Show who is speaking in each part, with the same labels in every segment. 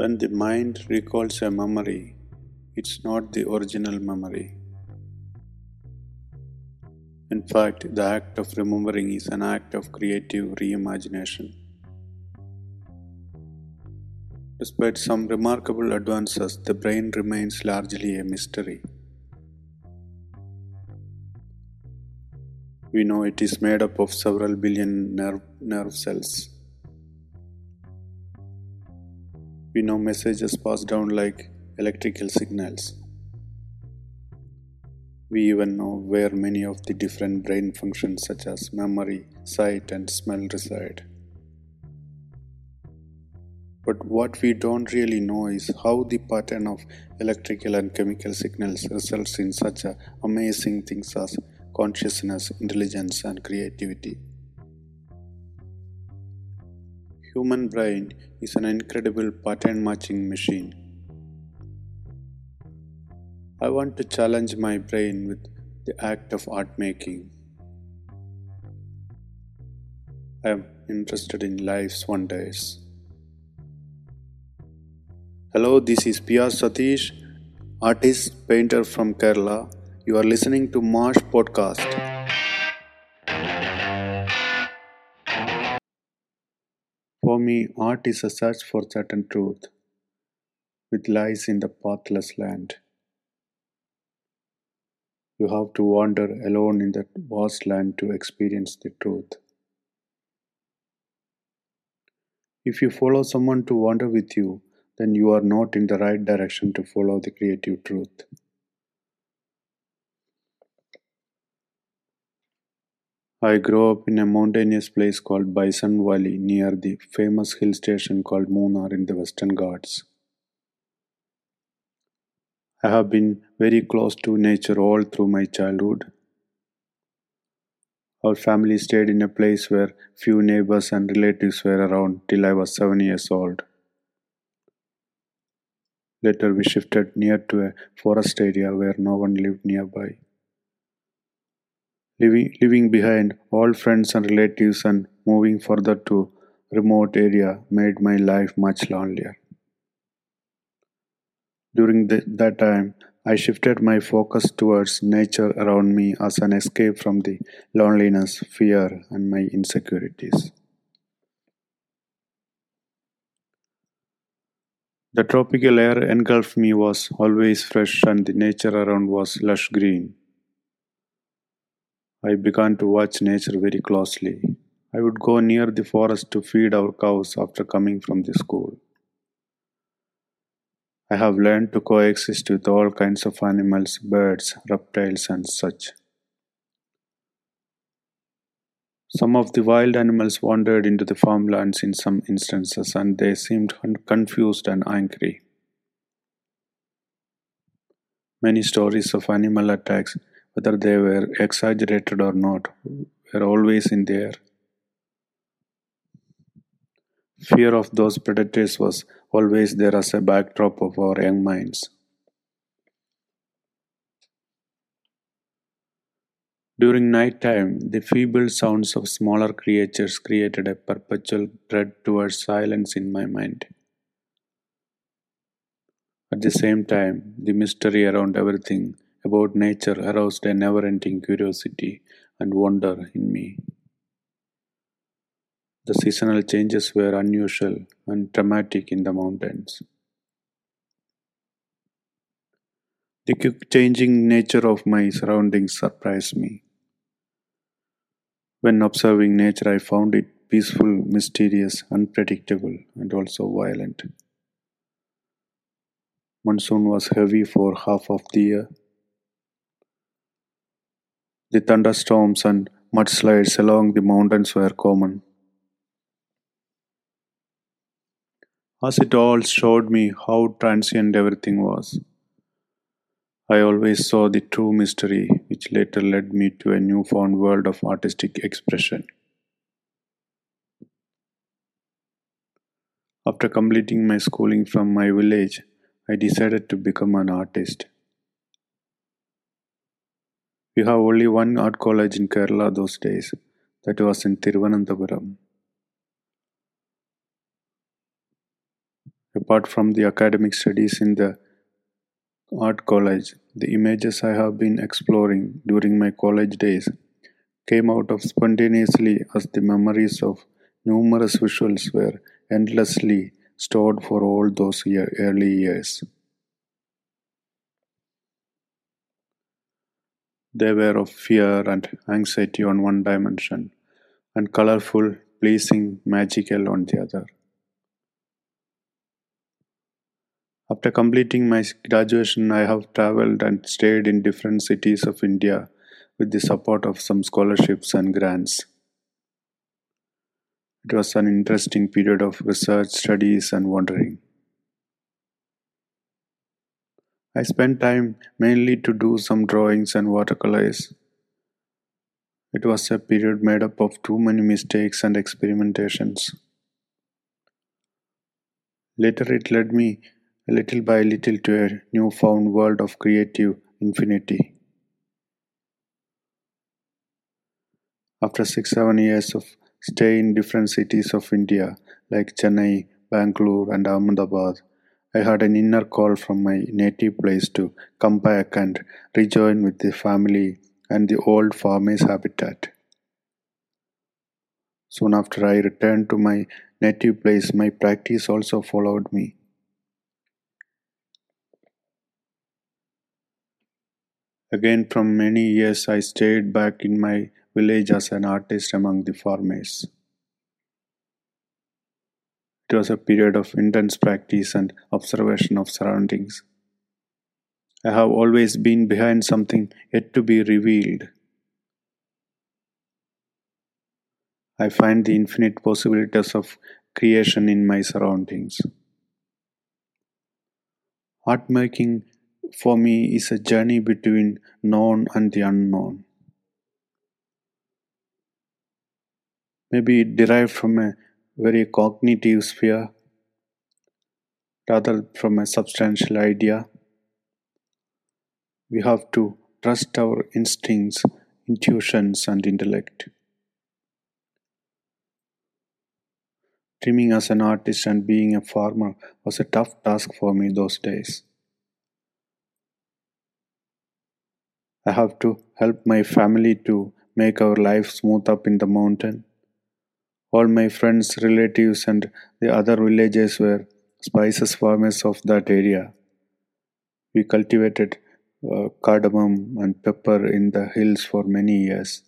Speaker 1: When the mind recalls a memory, it's not the original memory. In fact, the act of remembering is an act of creative reimagination. Despite some remarkable advances, the brain remains largely a mystery. We know it is made up of several billion nerve, nerve cells. We know messages pass down like electrical signals. We even know where many of the different brain functions, such as memory, sight, and smell, reside. But what we don't really know is how the pattern of electrical and chemical signals results in such amazing things as consciousness, intelligence, and creativity. Human brain is an incredible pattern matching machine. I want to challenge my brain with the act of art making. I am interested in life's wonders. Hello, this is P.R. Satheesh, artist, painter from Kerala. You are listening to MASH Podcast. Me, art is a search for certain truth, which lies in the pathless land. You have to wander alone in that vast land to experience the truth. If you follow someone to wander with you, then you are not in the right direction to follow the creative truth. I grew up in a mountainous place called Bison Valley near the famous hill station called Munnar in the Western Ghats. I have been very close to nature all through my childhood. Our family stayed in a place where few neighbors and relatives were around till I was seven years old. Later, we shifted near to a forest area where no one lived nearby leaving, behind all friends and relatives and moving further to remote area made my life much lonelier. During the, that time, I shifted my focus towards nature around me as an escape from the loneliness, fear, and my insecurities. The tropical air engulfed me was always fresh and the nature around was lush green. I began to watch nature very closely. I would go near the forest to feed our cows after coming from the school. I have learned to coexist with all kinds of animals, birds, reptiles, and such. Some of the wild animals wandered into the farmlands in some instances and they seemed confused and angry. Many stories of animal attacks whether they were exaggerated or not, were always in the air. Fear of those predators was always there as a backdrop of our young minds. During night time, the feeble sounds of smaller creatures created a perpetual dread towards silence in my mind. At the same time, the mystery around everything about nature aroused a never ending curiosity and wonder in me. The seasonal changes were unusual and dramatic in the mountains. The quick changing nature of my surroundings surprised me. When observing nature, I found it peaceful, mysterious, unpredictable, and also violent. Monsoon was heavy for half of the year, the thunderstorms and mudslides along the mountains were common. As it all showed me how transient everything was, I always saw the true mystery, which later led me to a newfound world of artistic expression. After completing my schooling from my village, I decided to become an artist. We have only one art college in Kerala those days, that was in Thiruvananthapuram. Apart from the academic studies in the art college, the images I have been exploring during my college days came out of spontaneously as the memories of numerous visuals were endlessly stored for all those year, early years. They were of fear and anxiety on one dimension, and colorful, pleasing, magical on the other. After completing my graduation, I have traveled and stayed in different cities of India with the support of some scholarships and grants. It was an interesting period of research, studies, and wandering. I spent time mainly to do some drawings and watercolors. It was a period made up of too many mistakes and experimentations. Later, it led me little by little to a newfound world of creative infinity. After six, seven years of stay in different cities of India like Chennai, Bangalore, and Ahmedabad, I had an inner call from my native place to come back and rejoin with the family and the old farmer's habitat. Soon after I returned to my native place, my practice also followed me. Again, from many years, I stayed back in my village as an artist among the farmers. It was a period of intense practice and observation of surroundings. I have always been behind something yet to be revealed. I find the infinite possibilities of creation in my surroundings. Art making for me is a journey between known and the unknown. Maybe it derived from a very cognitive sphere rather from a substantial idea. We have to trust our instincts, intuitions, and intellect. Dreaming as an artist and being a farmer was a tough task for me those days. I have to help my family to make our life smooth up in the mountain. All my friends, relatives, and the other villagers were spices farmers of that area. We cultivated uh, cardamom and pepper in the hills for many years.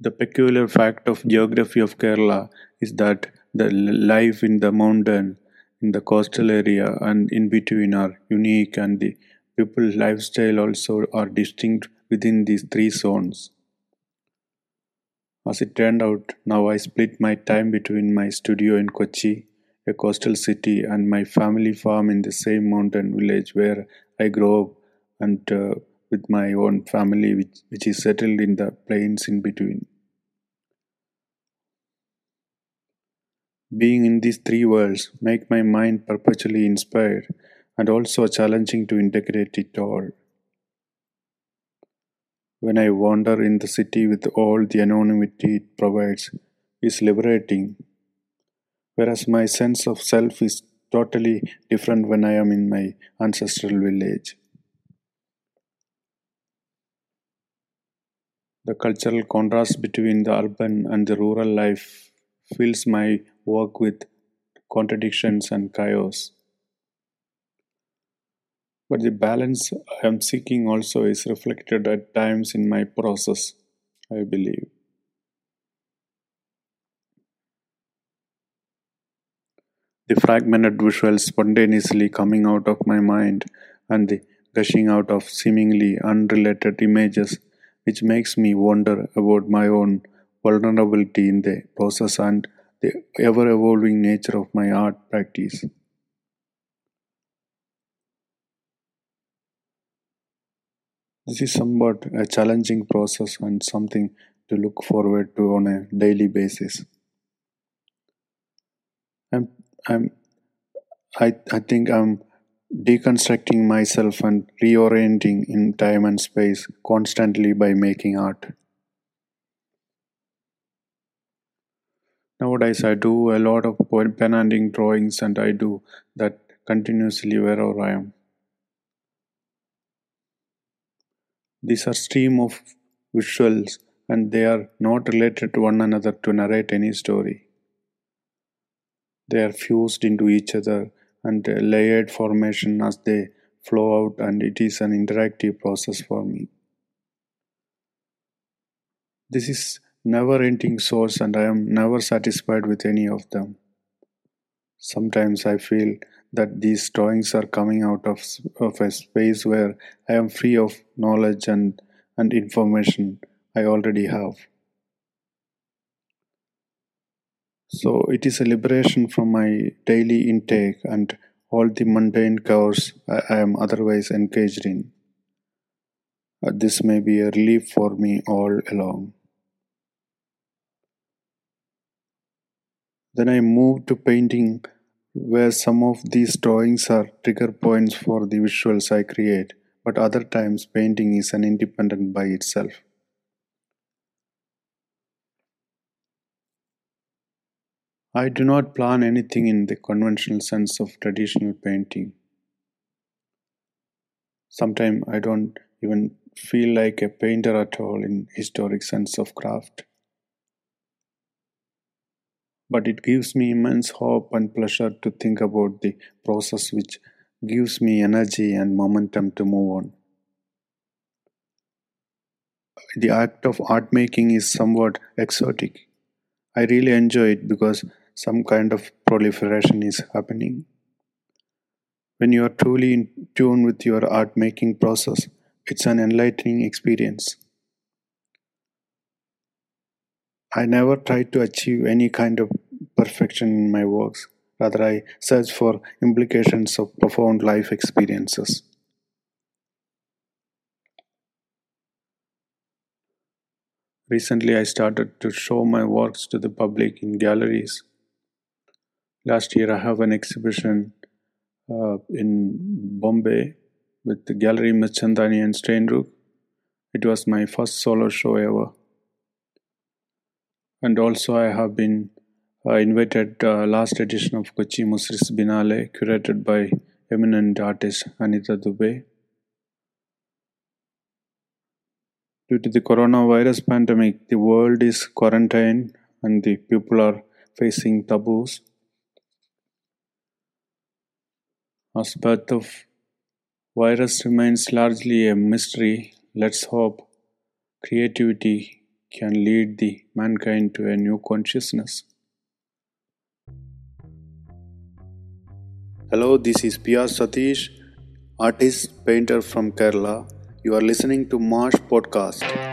Speaker 1: The peculiar fact of geography of Kerala is that the life in the mountain in the coastal area and in between are unique and the people lifestyle also are distinct within these three zones. As it turned out, now I split my time between my studio in Kochi, a coastal city, and my family farm in the same mountain village where I grew up and uh, with my own family, which, which is settled in the plains in between. Being in these three worlds make my mind perpetually inspired and also challenging to integrate it all. When I wander in the city with all the anonymity it provides is liberating, whereas my sense of self is totally different when I am in my ancestral village. The cultural contrast between the urban and the rural life fills my work with contradictions and chaos. But the balance I am seeking also is reflected at times in my process, I believe. The fragmented visuals spontaneously coming out of my mind and the gushing out of seemingly unrelated images, which makes me wonder about my own vulnerability in the process and the ever evolving nature of my art practice. This is somewhat a challenging process and something to look forward to on a daily basis. I'm, I'm, I, I think I'm deconstructing myself and reorienting in time and space constantly by making art. Nowadays, I do a lot of pen and ink drawings, and I do that continuously wherever I am. These are stream of visuals, and they are not related to one another to narrate any story. They are fused into each other and layered formation as they flow out, and it is an interactive process for me. This is never ending source, and I am never satisfied with any of them. Sometimes I feel that these drawings are coming out of, of a space where I am free of knowledge and, and information I already have. So it is a liberation from my daily intake and all the mundane chores I, I am otherwise engaged in. Uh, this may be a relief for me all along. Then I moved to painting, where some of these drawings are trigger points for the visuals I create, but other times painting is an independent by itself. I do not plan anything in the conventional sense of traditional painting. Sometimes I don't even feel like a painter at all in historic sense of craft but it gives me immense hope and pleasure to think about the process which gives me energy and momentum to move on. The act of art making is somewhat exotic. I really enjoy it because some kind of proliferation is happening. When you are truly in tune with your art making process, it's an enlightening experience. I never try to achieve any kind of perfection in my works. Rather, I search for implications of profound life experiences. Recently, I started to show my works to the public in galleries. Last year, I have an exhibition uh, in Bombay with the gallery Mirchandani and Steinruecke. It was my first solo show ever and also I have been uh, invited uh, last edition of Kochi Muziris Biennale, curated by eminent artist Anita Dube. Due to the coronavirus pandemic, the world is quarantined and the people are facing taboos. As birth of virus remains largely a mystery, let's hope creativity can lead the mankind to a new consciousness. Hello, this is P.R. Satheesh, artist painter from Kerala. You are listening to MASH Podcast.